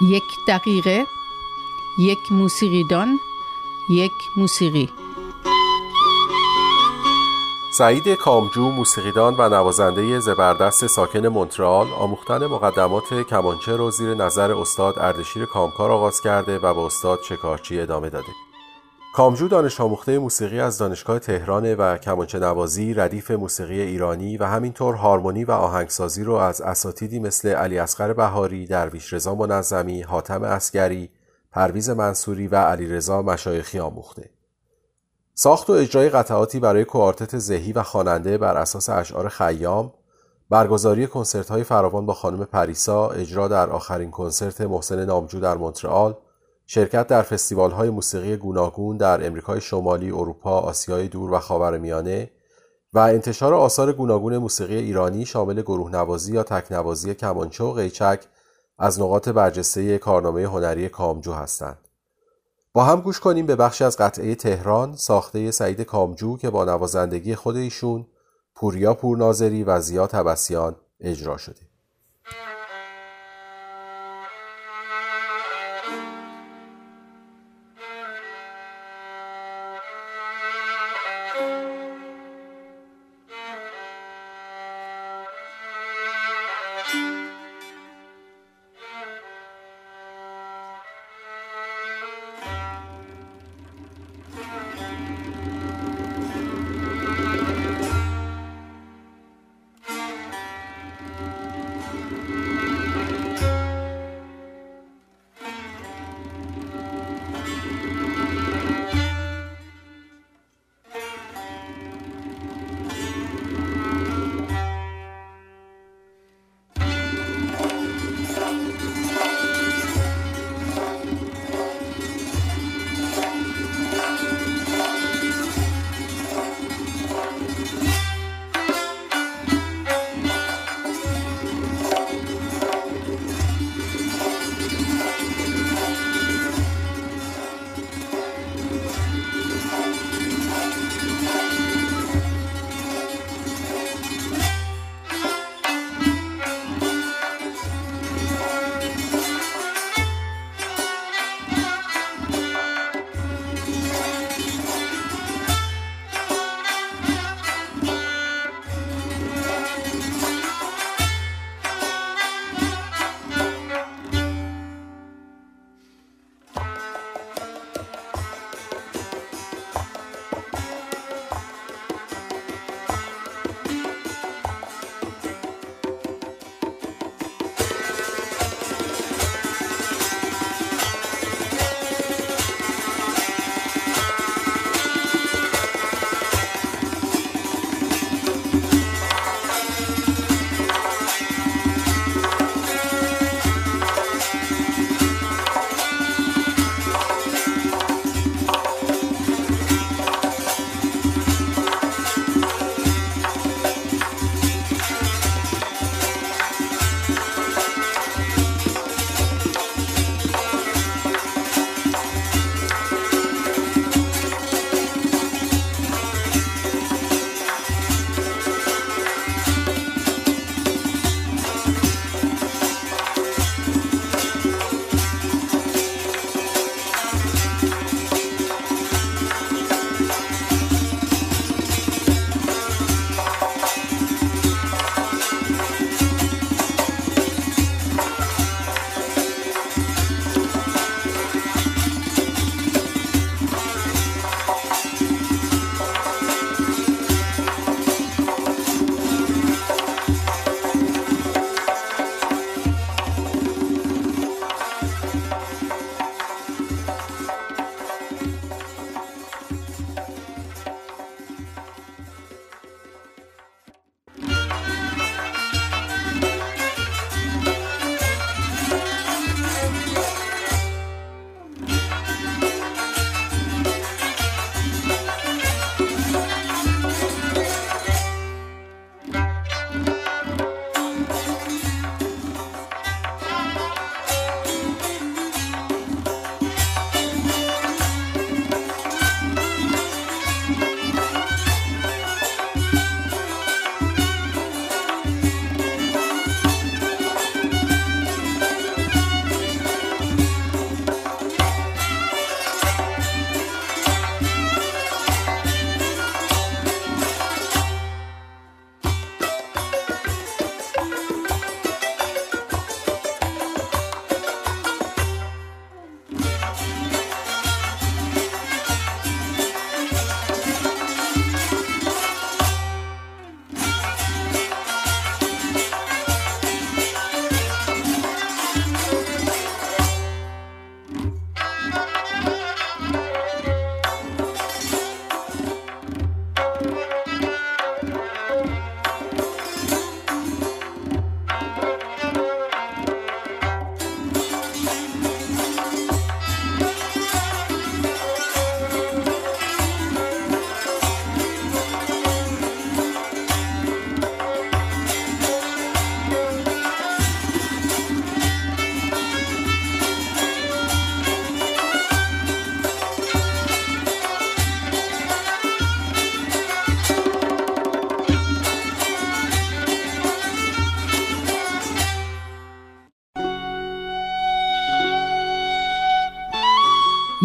یک دقیقه یک موسیقیدان یک موسیقی. سعید کامجو موسیقیدان و نوازنده زبردست ساکن مونترال آموختن مقدمات کمانچه رو زیر نظر استاد اردشیر کامکار آغاز کرده و با استاد شکارچی ادامه داده. کامجو دانش آموخته موسیقی از دانشگاه تهران و کمانچه نوازی ردیف موسیقی ایرانی و همینطور هارمونی و آهنگسازی رو از اساتیدی مثل علی اصغر بهاری، درویش رضا منظمی، حاتم اسگری، پرویز منصوری و علی رضا مشایخی آموخته. ساخت و اجرای قطعاتی برای کوارتت زهی و خواننده بر اساس اشعار خیام، برگزاری کنسرت های فراوان با خانم پریسا، اجرا در آخرین کنسرت محسن نامجو در مونترال، شرکت در فستیوال های موسیقی گوناگون در امریکای شمالی، اروپا، آسیای دور و خاورمیانه و انتشار آثار گوناگون موسیقی ایرانی شامل گروه نوازی یا تکنوازی کمانچه و قیچک از نقاط برجسته کارنامه هنری کامجو هستند. با هم گوش کنیم به بخشی از قطعه تهران ساخته سعید کامجو که با نوازندگی خود ایشون پوریا پورناظری و زیا تبسیان اجرا شده.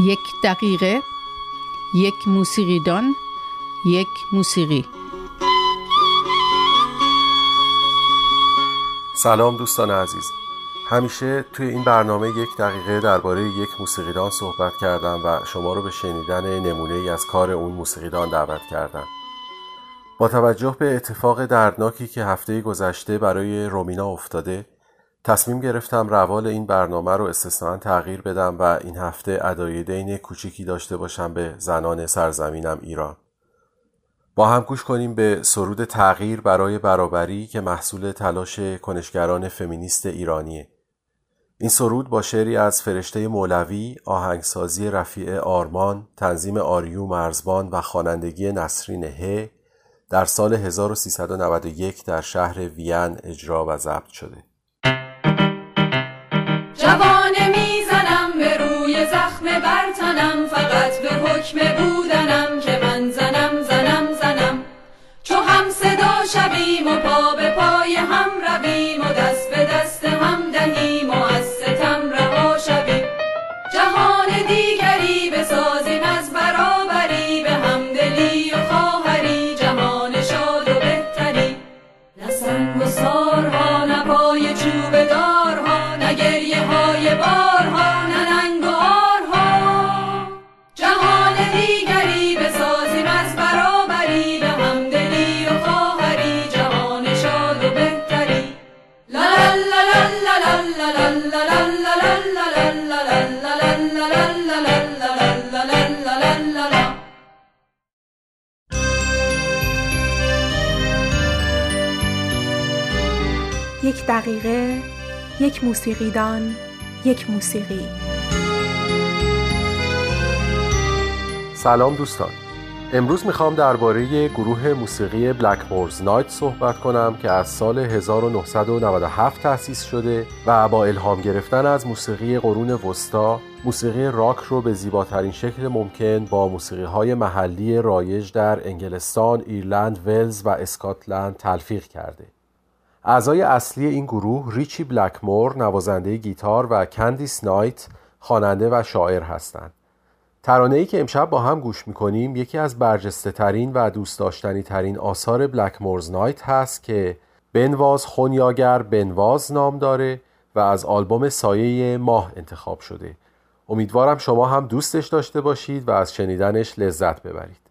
یک دقیقه یک موسیقیدان یک موسیقی. سلام دوستان عزیز. همیشه توی این برنامه یک دقیقه درباره یک موسیقیدان صحبت کردم و شما رو به شنیدن نمونه ای از کار اون موسیقیدان دعوت کردم. با توجه به اتفاق دردناکی که هفته گذشته برای رومینا افتاده تصمیم گرفتم روال این برنامه رو استثنان تغییر بدم و این هفته ادای دین کوچیکی داشته باشم به زنان سرزمینم ایران با هم گوش کنیم به سرود تغییر برای برابری که محصول تلاش کنشگران فمینیست ایرانیه این سرود با شعری از فرشته مولوی، آهنگسازی رفیع آرمان، تنظیم آریو مرزبان و خوانندگی نسرین ه در سال 1391 در شهر وین اجرا و ضبط شده. جوانه می‌زنم به روی زخم برتنم فقط به حکم بودنم که من زنم زنم زنم. چو هم صدا شویم و پا به پای هم رویم یک دقیقه یک موسیقیدان یک موسیقی. سلام دوستان. امروز می‌خوام درباره گروه موسیقی بلک مورز نایت صحبت کنم که از سال 1997 تأسیس شده و با الهام گرفتن از موسیقی قرون وسطا موسیقی راک رو به زیباترین شکل ممکن با موسیقی های محلی رایج در انگلستان، ایرلند، ولز و اسکاتلند تلفیق کرده. اعضای اصلی این گروه ریچی بلکمور نوازنده گیتار و کندیس نایت خواننده و شاعر هستند. ترانه ای که امشب با هم گوش می‌کنیم یکی از برجسته ترین و دوست داشتنی ترین آثار بلکمورز نایت هست که بنواز خونیاگر بنواز نام داره و از آلبوم سایه ماه انتخاب شده. امیدوارم شما هم دوستش داشته باشید و از شنیدنش لذت ببرید.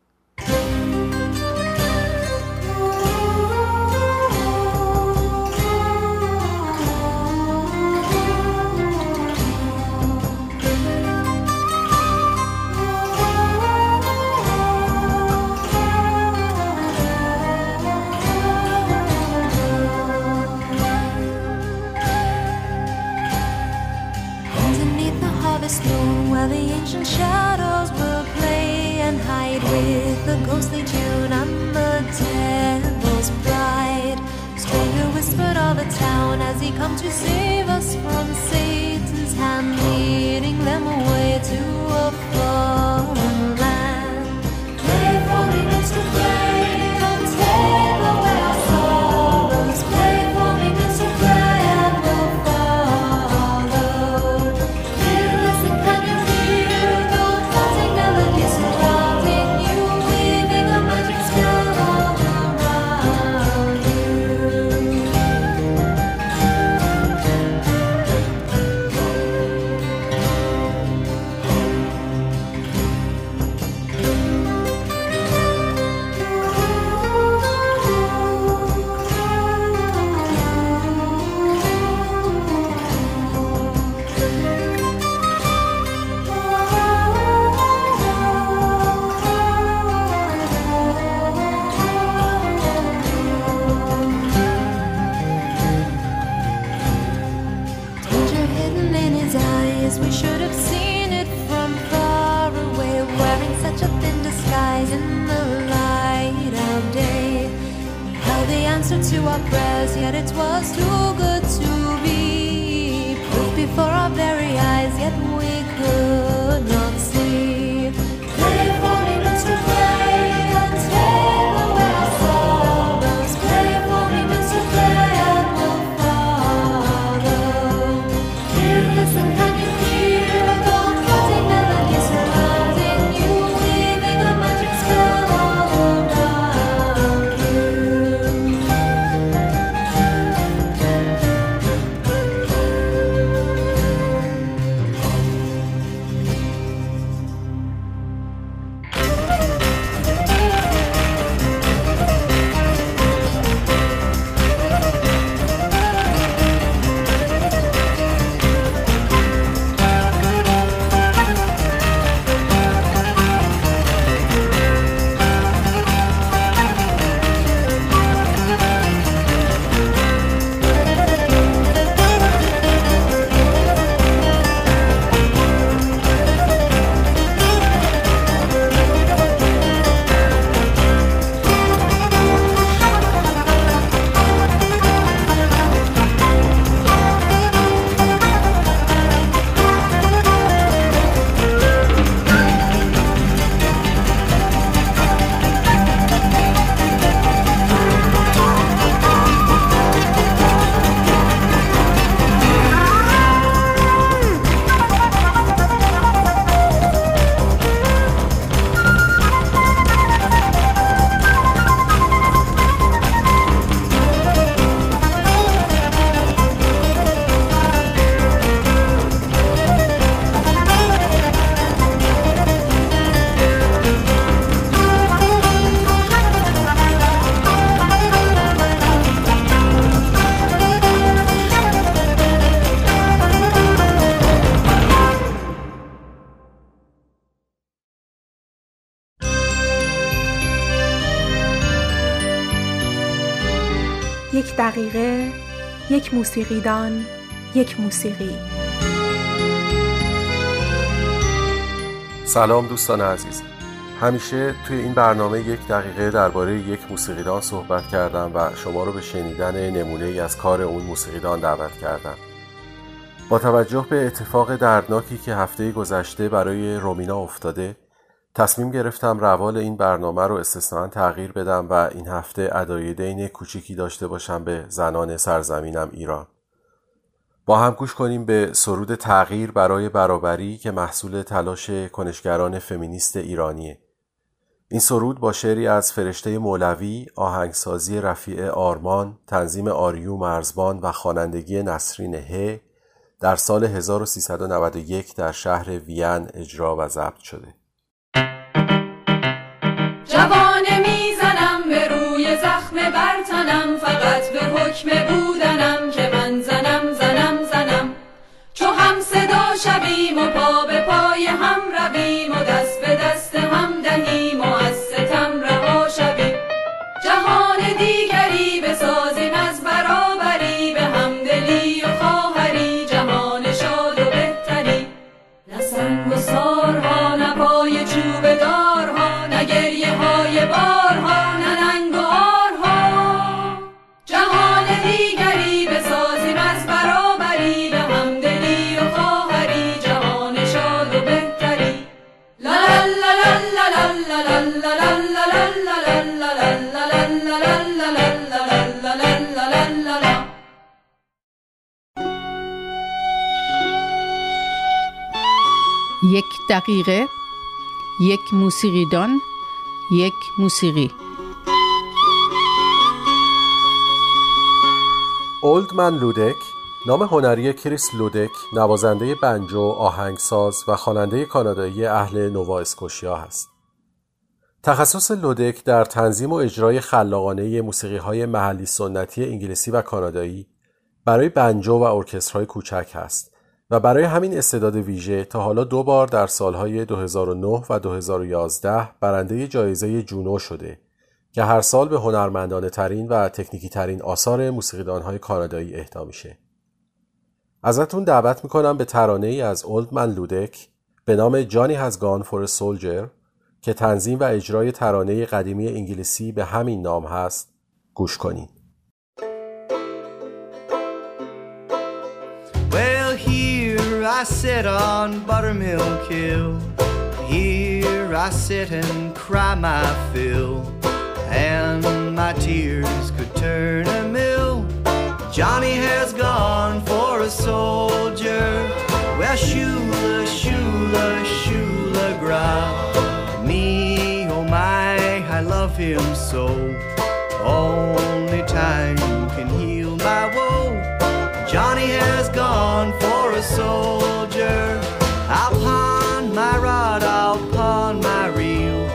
Harvest moon, where the ancient shadows will play and hide with the ghostly tune and the devil's bride. Stranger whispered all the town as he come to save us from Satan's hand, leading them away to a foreign answer to our prayers, yet it was too good to be. Proof before our very eyes, yet we یک موسیقیدان یک موسیقی. سلام دوستان عزیز. همیشه توی این برنامه یک دقیقه درباره یک موسیقیدان صحبت کردم و شما رو به شنیدن نمونه ای از کار اون موسیقیدان دعوت کردم. با توجه به اتفاق دردناکی که هفته گذشته برای رومینا افتاده تصمیم گرفتم روال این برنامه رو استثنان تغییر بدم و این هفته ادای دین کوچیکی داشته باشم به زنان سرزمینم ایران با هم گوش کنیم به سرود تغییر برای برابری که محصول تلاش کنشگران فمینیست ایرانیه این سرود با شعری از فرشته مولوی، آهنگسازی رفیع آرمان، تنظیم آریو مرزبان و خوانندگی نسرین ه در سال 1391 در شهر وین اجرا و ضبط شده. جوانه می‌زنم به روی زخم برتنم فقط به حکم بودنم که من زنم زنم زنم. چو هم صدا شویم و پا به پای یک دقیقه یک موسیقیدان یک موسیقی اولدمن لودک نام هنری کریس لودک نوازنده بنجو، آهنگساز و خواننده کانادایی اهل نووا اسکوشیا است. تخصص لودک در تنظیم و اجرای خلاقانه موسیقی های محلی سنتی انگلیسی و کانادایی برای بنجو و ارکسترهای کوچک است و برای همین استعداد ویژه تا حالا دو بار در سالهای 2009 و 2011 برنده جایزه جونو شده که هر سال به هنرمندانه ترین و تکنیکی ترین آثار موسیقیدان های کانادایی اهدا میشه. ازتون دعوت می‌کنم به ترانه ای از اولدمن لودک به نام جانی هز گان فور سولجر که تنظیم و اجرای ترانه قدیمی انگلیسی به همین نام هست گوش کنین. I sit on Buttermilk Hill. Here I sit and cry my fill. And my tears could turn a mill. Johnny has gone for a soldier. Well, Shula, Shula, Shula Gra. Me, oh my, I love him so. Only time gone for a soldier. I'll pawn my rod, I'll pawn my reel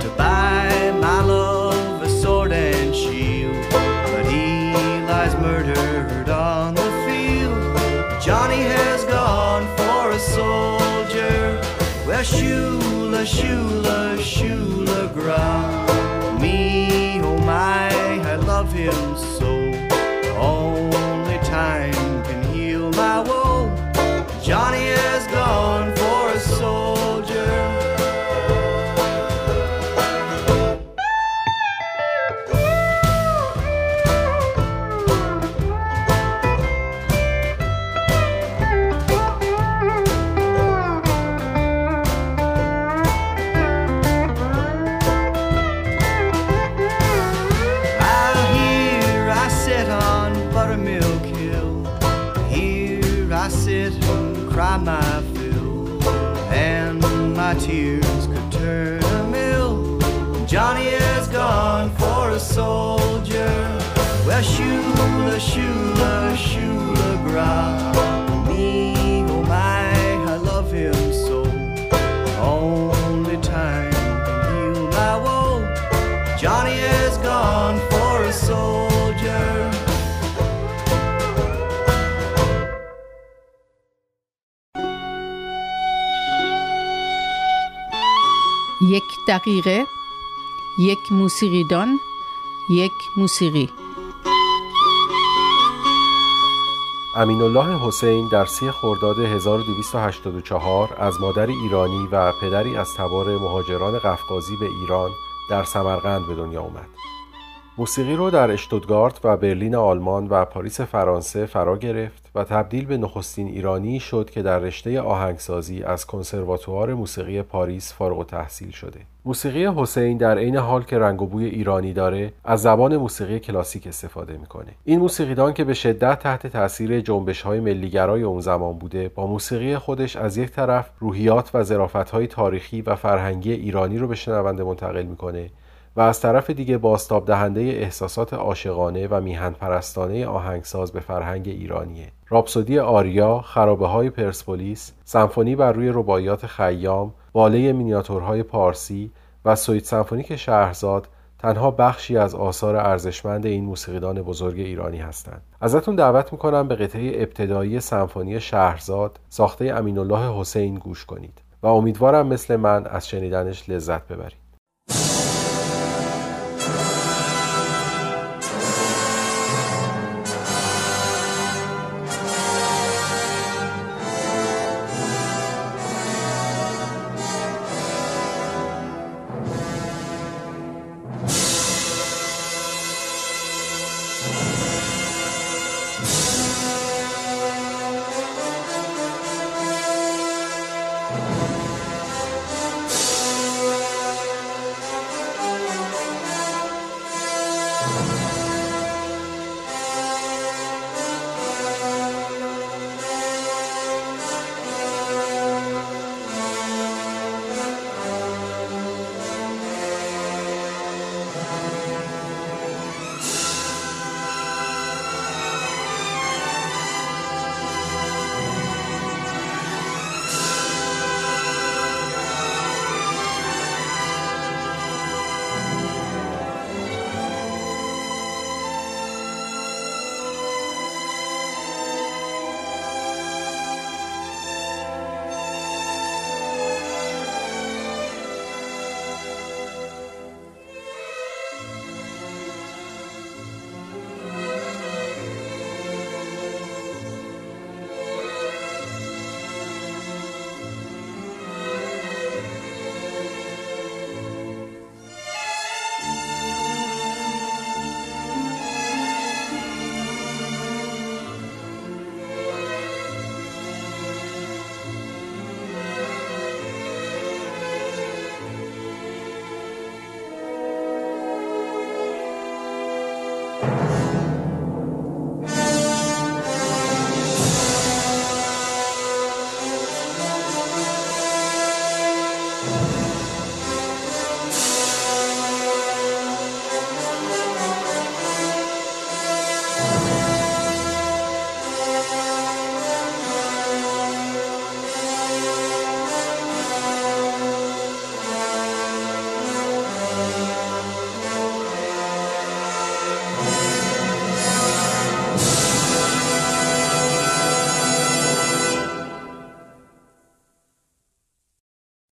to buy my love a sword and shield. But he lies murdered on the field. Johnny has gone for a soldier. Well, Shula, Shula, Shula Gra. دقیقه یک موسیقیدان یک موسیقی امین الله حسین در سی خرداد 1284 از مادری ایرانی و پدری از تبار مهاجران قفقازی به ایران در سمرقند به دنیا آمد. موسیقی رو در اشتودگارت و برلین آلمان و پاریس فرانسه فرا گرفت و تبدیل به نخستین ایرانی شد که در رشته آهنگسازی از کنسرواتوار موسیقی پاریس فارغ تحصیل شده. موسیقی حسین در عین حال که رنگ و بوی ایرانی داره از زبان موسیقی کلاسیک استفاده می‌کنه این موسیقیدان که به شدت تحت تاثیر جنبش های ملیگرای اون زمان بوده با موسیقی خودش از یک طرف روحیات و ظرافت های تاریخی و فرهنگی ایرانی رو به شنونده منتقل می‌کنه و از طرف دیگه باستاب دهنده احساسات عاشقانه و میهن پرستانه آهنگساز به فرهنگ ایرانیه راپسودی آریا، خرابه های پرسپولیس، سمفونی بر روی رباعیات خیام، باله مینیاتورهای پارسی و سویت سمفونیک شهرزاد تنها بخشی از آثار ارزشمند این موسیقیدان بزرگ ایرانی هستند. ازتون دعوت می‌کنم به قطعه ابتدایی سمفونی شهرزاد ساخته امین الله حسین گوش کنید و امیدوارم مثل من از شنیدنش لذت ببرید.